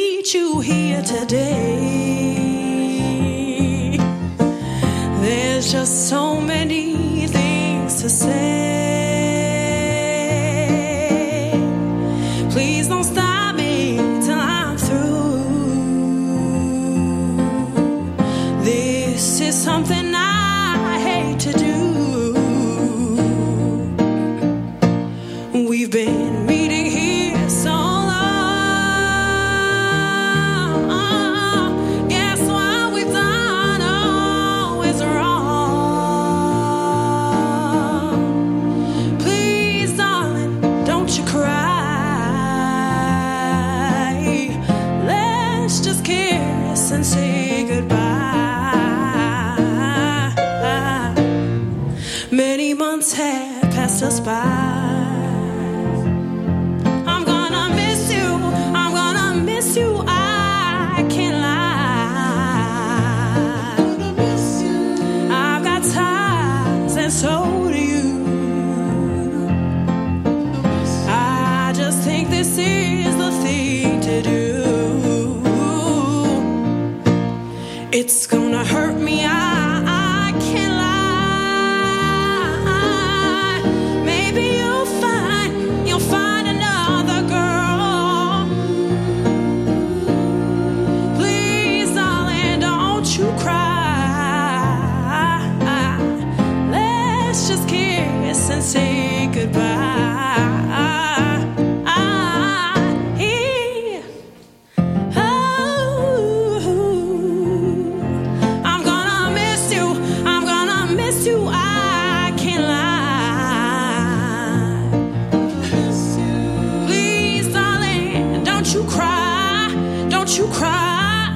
meet you here today. There's just so many things to say. Please don't stop me till I'm through. This is something I hate to do. We've been Have passed us by. I'm gonna miss you. I'm gonna miss you. I can't lie. I've got ties, and so do you. I just think this is the thing to do. It's gonna hurt me. You cry. Don't you cry.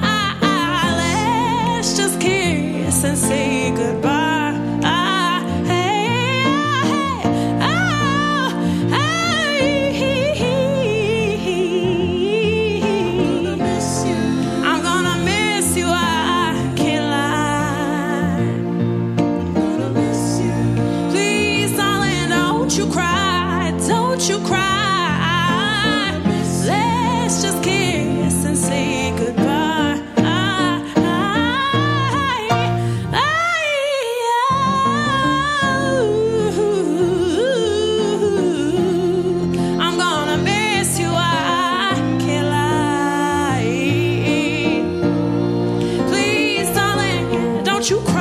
Let's just kiss and say goodbye. Hey, oh, you